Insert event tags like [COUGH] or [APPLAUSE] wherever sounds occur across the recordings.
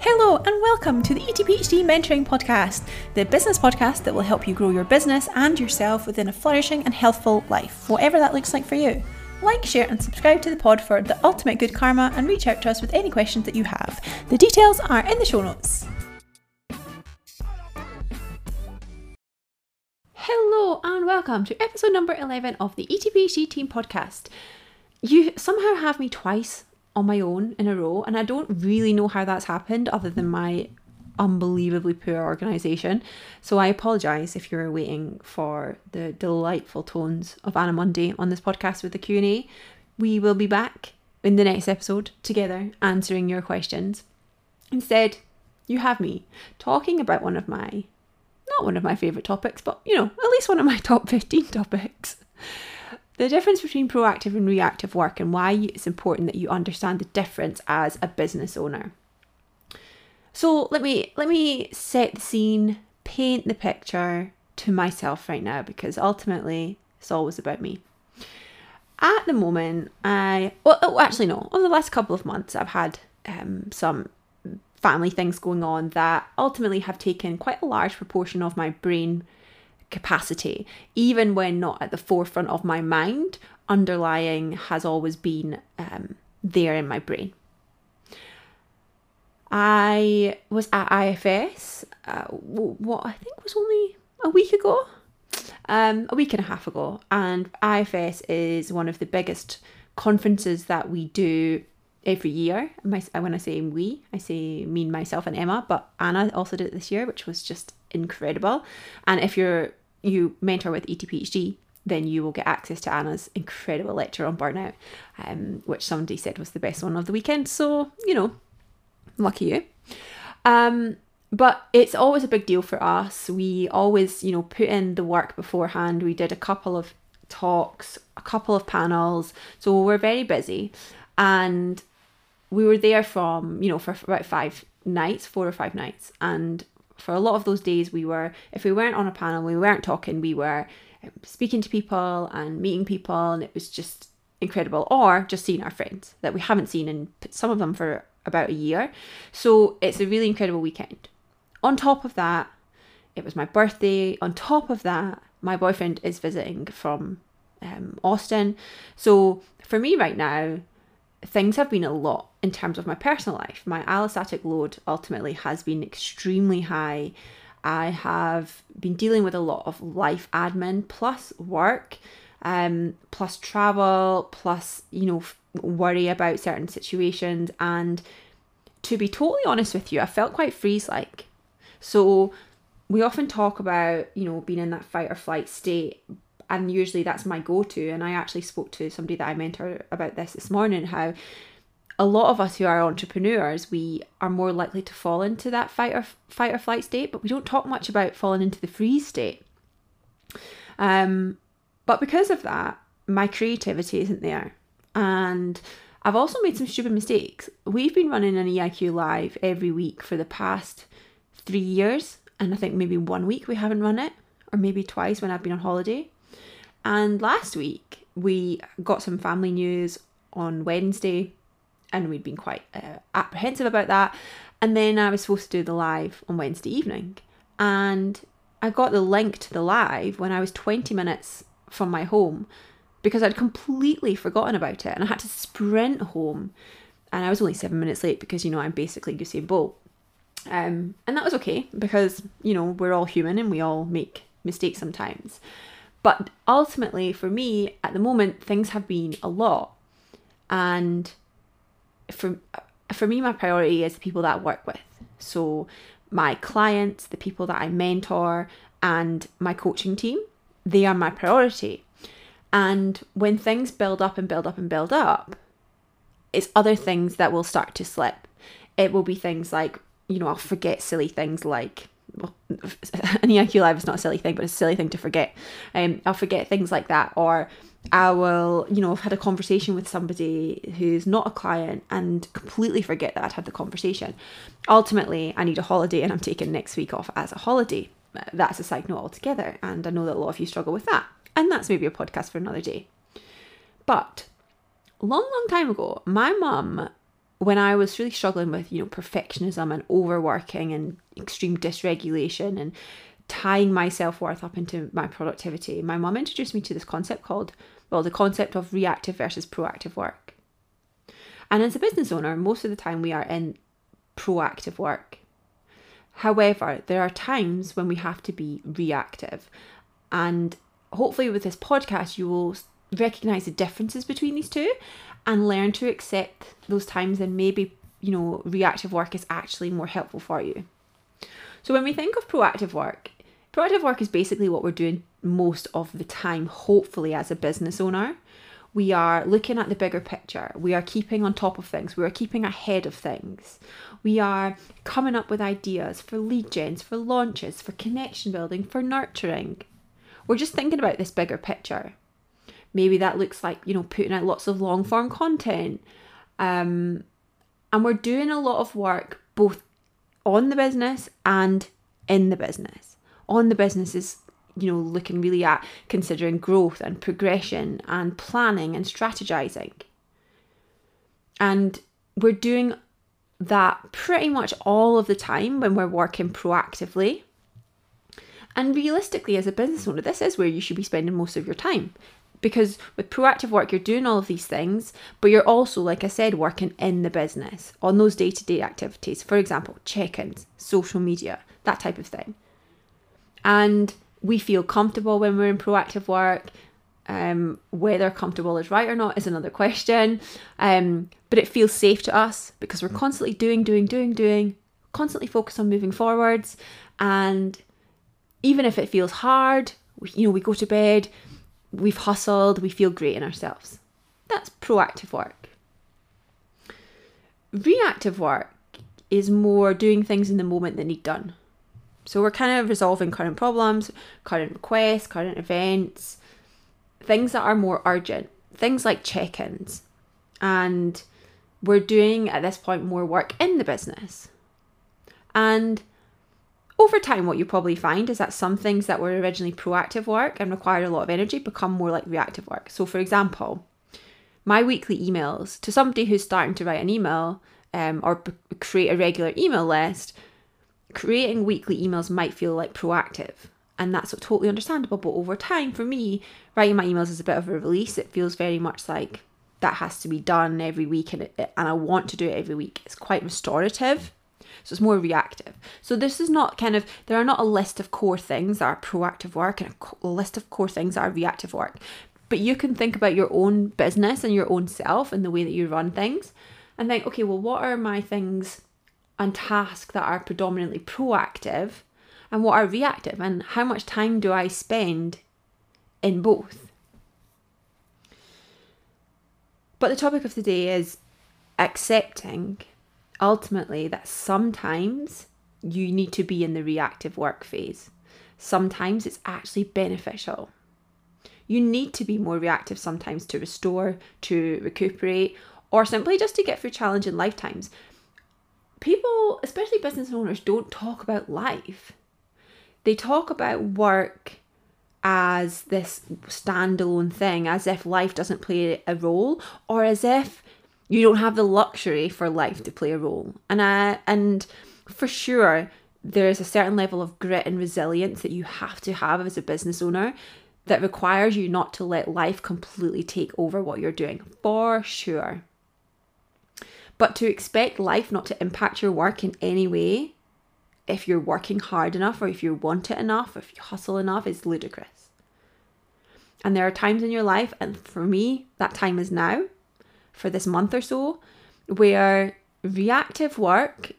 Hello, and welcome to the ETPHD Mentoring Podcast, the business podcast that will help you grow your business and yourself within a flourishing and healthful life, whatever that looks like for you. Like, share, and subscribe to the pod for the ultimate good karma and reach out to us with any questions that you have. The details are in the show notes. Hello, and welcome to episode number 11 of the ETPHD Team Podcast. You somehow have me twice on my own in a row, and I don't really know how that's happened other than my unbelievably poor organisation. So I apologise if you're waiting for the delightful tones of Anna Monday on this podcast with the Q&A. We will be back in the next episode together answering your questions. Instead, you have me talking about one of my not one of my favourite topics, but you know, at least one of my [LAUGHS] top 15 topics. The difference between proactive and reactive work and why it's important that you understand the difference as a business owner. So let me let me set the scene, paint the picture to myself right now because ultimately it's always about me. At the moment, I well oh, actually no, over the last couple of months I've had um, some family things going on that ultimately have taken quite a large proportion of my brain capacity, even when not at the forefront of my mind, underlying has always been um, there in my brain. I was at IFS, uh, what I think was only a week ago, um, a week and a half ago, and IFS is one of the biggest conferences that we do every year. when I say we, I say me, myself, and Emma, but Anna also did it this year, which was just incredible. And if you're you mentor with ETPHD, then you will get access to Anna's incredible lecture on burnout, um, which somebody said was the best one of the weekend. So, you know, lucky you. Um, but it's always a big deal for us. We always, you know, put in the work beforehand. We did a couple of talks, a couple of panels. So we're very busy. And we were there from, you know, for about five nights, four or five nights. And for a lot of those days, we were, if we weren't on a panel, we weren't talking, we were um, speaking to people and meeting people, and it was just incredible. Or just seeing our friends that we haven't seen in some of them for about a year. So it's a really incredible weekend. On top of that, it was my birthday. On top of that, my boyfriend is visiting from um, Austin. So for me right now, things have been a lot in terms of my personal life. My allostatic load ultimately has been extremely high. I have been dealing with a lot of life admin plus work, um, plus travel, plus, you know, worry about certain situations. And to be totally honest with you, I felt quite freeze like. So we often talk about, you know, being in that fight or flight state, and usually that's my go-to and i actually spoke to somebody that i mentor about this this morning how a lot of us who are entrepreneurs we are more likely to fall into that fight or fight or flight state but we don't talk much about falling into the freeze state um but because of that my creativity isn't there and I've also made some stupid mistakes. We've been running an EIQ live every week for the past three years, and I think maybe one week we haven't run it, or maybe twice when I've been on holiday. And last week, we got some family news on Wednesday, and we'd been quite uh, apprehensive about that. And then I was supposed to do the live on Wednesday evening, and I got the link to the live when I was 20 minutes from my home because I'd completely forgotten about it and I had to sprint home. And I was only seven minutes late because, you know, I'm basically Usain Bolt. Um, and that was okay because, you know, we're all human and we all make mistakes sometimes. But ultimately, for me, at the moment, things have been a lot. And for, for me, my priority is the people that I work with. So, my clients, the people that I mentor, and my coaching team, they are my priority. And when things build up and build up and build up, it's other things that will start to slip. It will be things like, you know, I'll forget silly things like well, [LAUGHS] an EIQ live is not a silly thing, but it's a silly thing to forget. Um, I'll forget things like that, or I will, you know, I've had a conversation with somebody who's not a client and completely forget that I'd had the conversation. Ultimately, I need a holiday and I'm taking next week off as a holiday. That's a side note altogether, and I know that a lot of you struggle with that. And that's maybe a podcast for another day. But long, long time ago, my mum when I was really struggling with, you know, perfectionism and overworking and extreme dysregulation and tying my self worth up into my productivity, my mum introduced me to this concept called, well, the concept of reactive versus proactive work. And as a business owner, most of the time we are in proactive work. However, there are times when we have to be reactive. And hopefully, with this podcast, you will recognize the differences between these two and learn to accept those times and maybe, you know, reactive work is actually more helpful for you. So, when we think of proactive work, proactive work is basically what we're doing most of the time, hopefully, as a business owner. We are looking at the bigger picture. We are keeping on top of things. We are keeping ahead of things. We are coming up with ideas for lead gens, for launches, for connection building, for nurturing. We're just thinking about this bigger picture. Maybe that looks like, you know, putting out lots of long form content. Um, and we're doing a lot of work both on the business and in the business. On the business is you know, looking really at considering growth and progression and planning and strategizing. And we're doing that pretty much all of the time when we're working proactively. And realistically, as a business owner, this is where you should be spending most of your time. Because with proactive work, you're doing all of these things, but you're also, like I said, working in the business on those day to day activities. For example, check ins, social media, that type of thing. And we feel comfortable when we're in proactive work. Um, whether comfortable is right or not is another [LAUGHS] question. Um, but it feels safe to us because we're constantly doing, doing, doing, doing, constantly focused on moving forwards. And even if it feels hard, you know, we go to bed, we've hustled, we feel great in ourselves. That's proactive work. Reactive work is more doing things in the moment that need done. So we're kind of resolving current problems, current requests, current events, things that are more urgent, things like check ins. And we're doing at this point more work in the business. And over time, what you probably find is that some things that were originally proactive work and required a lot of energy become more like reactive work. So, for example, my weekly emails to somebody who's starting to write an email um, or b- create a regular email list creating weekly emails might feel like proactive. And that's totally understandable but over time for me writing my emails is a bit of a release. It feels very much like that has to be done every week and, it, and i want to do it every week. It's quite restorative so it's more reactive. So this is not kind of there are not a list of core things that are proactive work and a, list of core things that are reactive work. But you can think about your own business and your own self and the way that you run things and think okay well what are my things and tasks that are predominantly proactive and what are reactive? And how much time do I spend in both. But the topic of the day is accepting ultimately that sometimes you need to be in the reactive work phase. Sometimes it's actually beneficial. You need to be more reactive sometimes to restore, to recuperate, or simply just to get through challenging lifetimes people, especially business owners, don't talk about life. They talk about work as this standalone thing, as if life doesn't play a role, or as if you don't have the luxury for life to play a role. And I, and for sure, there's a certain level of grit and resilience that you have to have as a business owner that requires you not to let life completely take over what you're doing. For sure. But to expect life not to impact your work in any way, if you're working hard enough or if you want it enough, if you hustle enough, is ludicrous. And there are times in your life, and for me, that time is now, for this month or so, where reactive work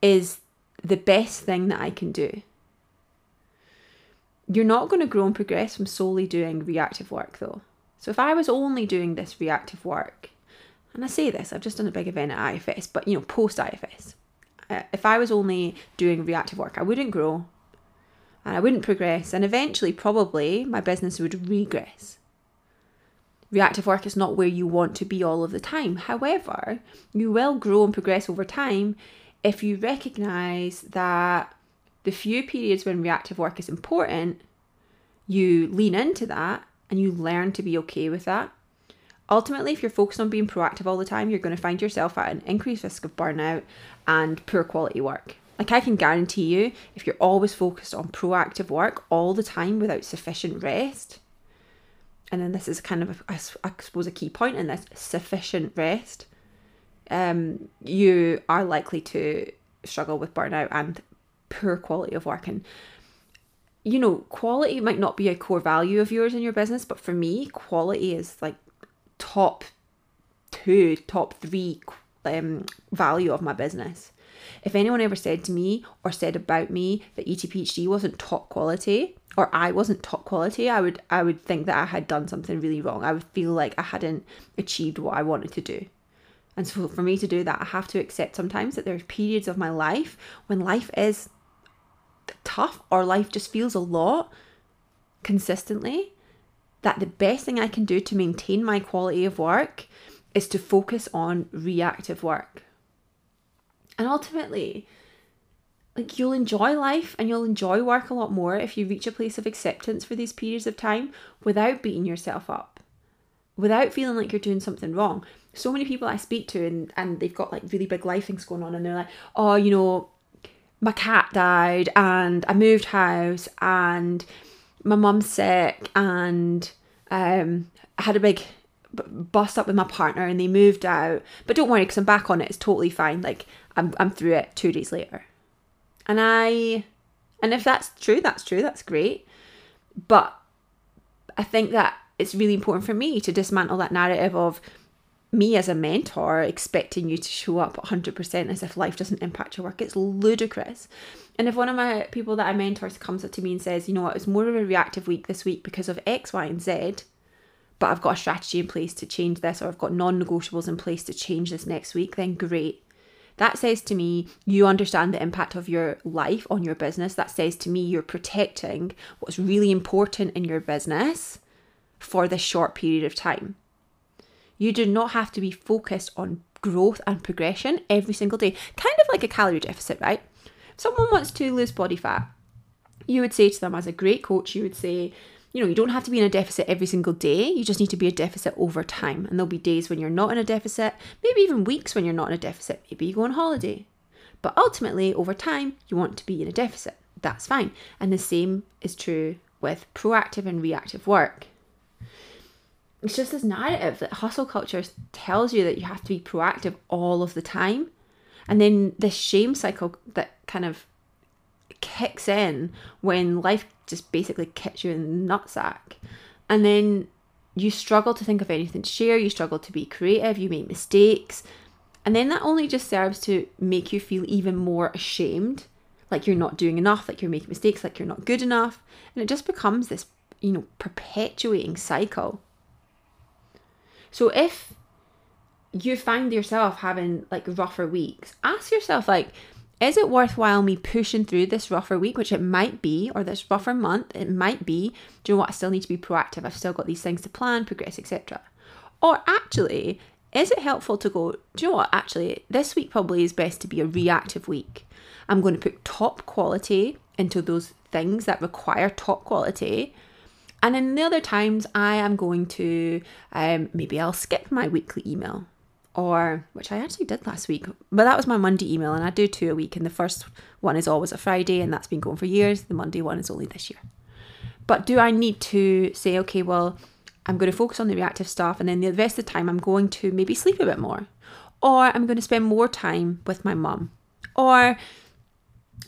is the best thing that I can do. You're not going to grow and progress from solely doing reactive work though. So if I was only doing this reactive work, and I say this, I've just done a big event at IFS, but you know, post IFS, uh, if I was only doing reactive work, I wouldn't grow and I wouldn't progress, and eventually, probably, my business would regress. Reactive work is not where you want to be all of the time. However, you will grow and progress over time if you recognize that the few periods when reactive work is important, you lean into that and you learn to be okay with that Ultimately, if you're focused on being proactive all the time, you're going to find yourself at an increased risk of burnout and poor quality work. Like, I can guarantee you, if you're always focused on proactive work all the time without sufficient rest, and then this is kind of, I suppose, a key point in this sufficient rest, um, you are likely to struggle with burnout and poor quality of work. And, you know, quality might not be a core value of yours in your business, but for me, quality is like top two, top three um, value of my business. If anyone ever said to me or said about me that ETPHD wasn't top quality or I wasn't top quality, I would I would think that I had done something really wrong. I would feel like I hadn't achieved what I wanted to do. And so for me to do that, I have to accept sometimes that there's periods of my life when life is tough or life just feels a lot consistently that the best thing I can do to maintain my quality of work is to focus on reactive work. And ultimately, like you'll enjoy life and you'll enjoy work a lot more if you reach a place of acceptance for these periods of time without beating yourself up, without feeling like you're doing something wrong. So many people I speak to and, and they've got like really big life things going on and they're like, oh, you know, my cat died and I moved house and my mum's sick and um, I had a big bust up with my partner and they moved out. But don't worry, because I'm back on it. It's totally fine. Like I'm I'm through it two days later. And I and if that's true, that's true, that's great. But I think that it's really important for me to dismantle that narrative of me as a mentor expecting you to show up 100% as if life doesn't impact your work. It's ludicrous. And if one of my people that I mentor comes up to me and says, you know what, it's more of a reactive week this week because of X, Y, and Z, but I've got a strategy in place to change this, or I've got non negotiables in place to change this next week, then great. That says to me, you understand the impact of your life on your business. That says to me, you're protecting what's really important in your business for this short period of time. You do not have to be focused on growth and progression every single day, kind of like a calorie deficit, right? If someone wants to lose body fat, you would say to them, as a great coach, you would say, you know, you don't have to be in a deficit every single day. You just need to be a deficit over time. And there'll be days when you're not in a deficit, maybe even weeks when you're not in a deficit. Maybe you go on holiday. But ultimately, over time, you want to be in a deficit. That's fine. And the same is true with proactive and reactive work. It's just this narrative that hustle culture tells you that you have to be proactive all of the time. And then this shame cycle that kind of kicks in when life just basically kicks you in the nutsack. And then you struggle to think of anything to share, you struggle to be creative, you make mistakes. And then that only just serves to make you feel even more ashamed, like you're not doing enough, like you're making mistakes, like you're not good enough. And it just becomes this, you know, perpetuating cycle. So if you find yourself having like rougher weeks, ask yourself, like, is it worthwhile me pushing through this rougher week, which it might be, or this rougher month? It might be. Do you know what? I still need to be proactive. I've still got these things to plan, progress, etc. Or actually, is it helpful to go, do you know what? Actually, this week probably is best to be a reactive week. I'm going to put top quality into those things that require top quality. And in the other times, I am going to um, maybe I'll skip my weekly email or which I actually did last week, but that was my Monday email, and I do two a week. And the first one is always a Friday, and that's been going for years. The Monday one is only this year. But do I need to say, okay, well, I'm going to focus on the reactive stuff, and then the rest of the time I'm going to maybe sleep a bit more, or I'm going to spend more time with my mum, or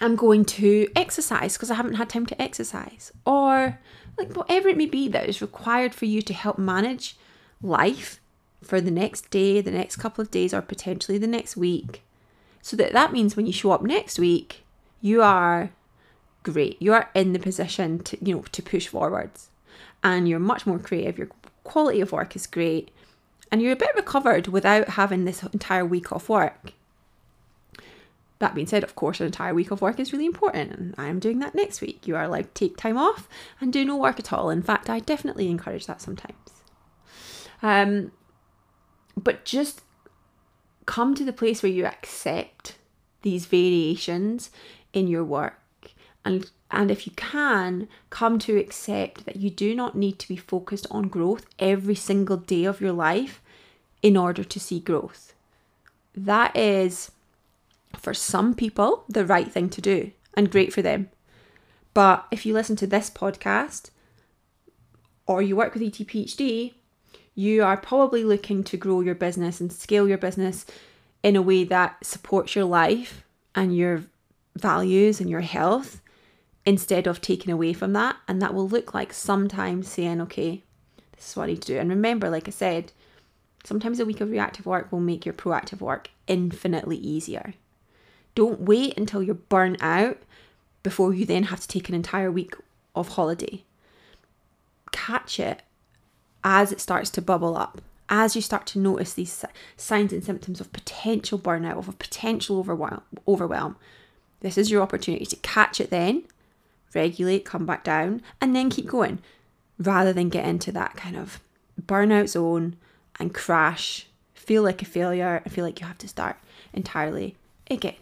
I'm going to exercise because I haven't had time to exercise, or like whatever it may be that is required for you to help manage life for the next day, the next couple of days, or potentially the next week. So that that means when you show up next week, you are great. You are in the position to, you know, to push forwards. And you're much more creative. Your quality of work is great. And you're a bit recovered without having this entire week off work. That being said, of course, an entire week of work is really important, and I am doing that next week. You are allowed to take time off and do no work at all. In fact, I definitely encourage that sometimes. Um, but just come to the place where you accept these variations in your work And and if you can, come to accept that you do not need to be focused on growth every single day of your life in order to see growth. That is, for some people, the right thing to do and great for them. But if you listen to this podcast or you work with ETPHD, you are probably looking to grow your business and scale your business in a way that supports your life and your values and your health instead of taking away from that. And that will look like sometimes saying, okay, this is what I need to do. And remember, like I said, sometimes a week of reactive work will make your proactive work infinitely easier. Don't wait until you're burnt out before you then have to take an entire week of holiday. Catch it as it starts to bubble up, as you start to notice these signs and symptoms of potential burnout, of a potential overwhelm. This is your opportunity to catch it then, regulate, come back down, and then keep going rather than get into that kind of burnout zone and crash, feel like a failure, and feel like you have to start entirely again.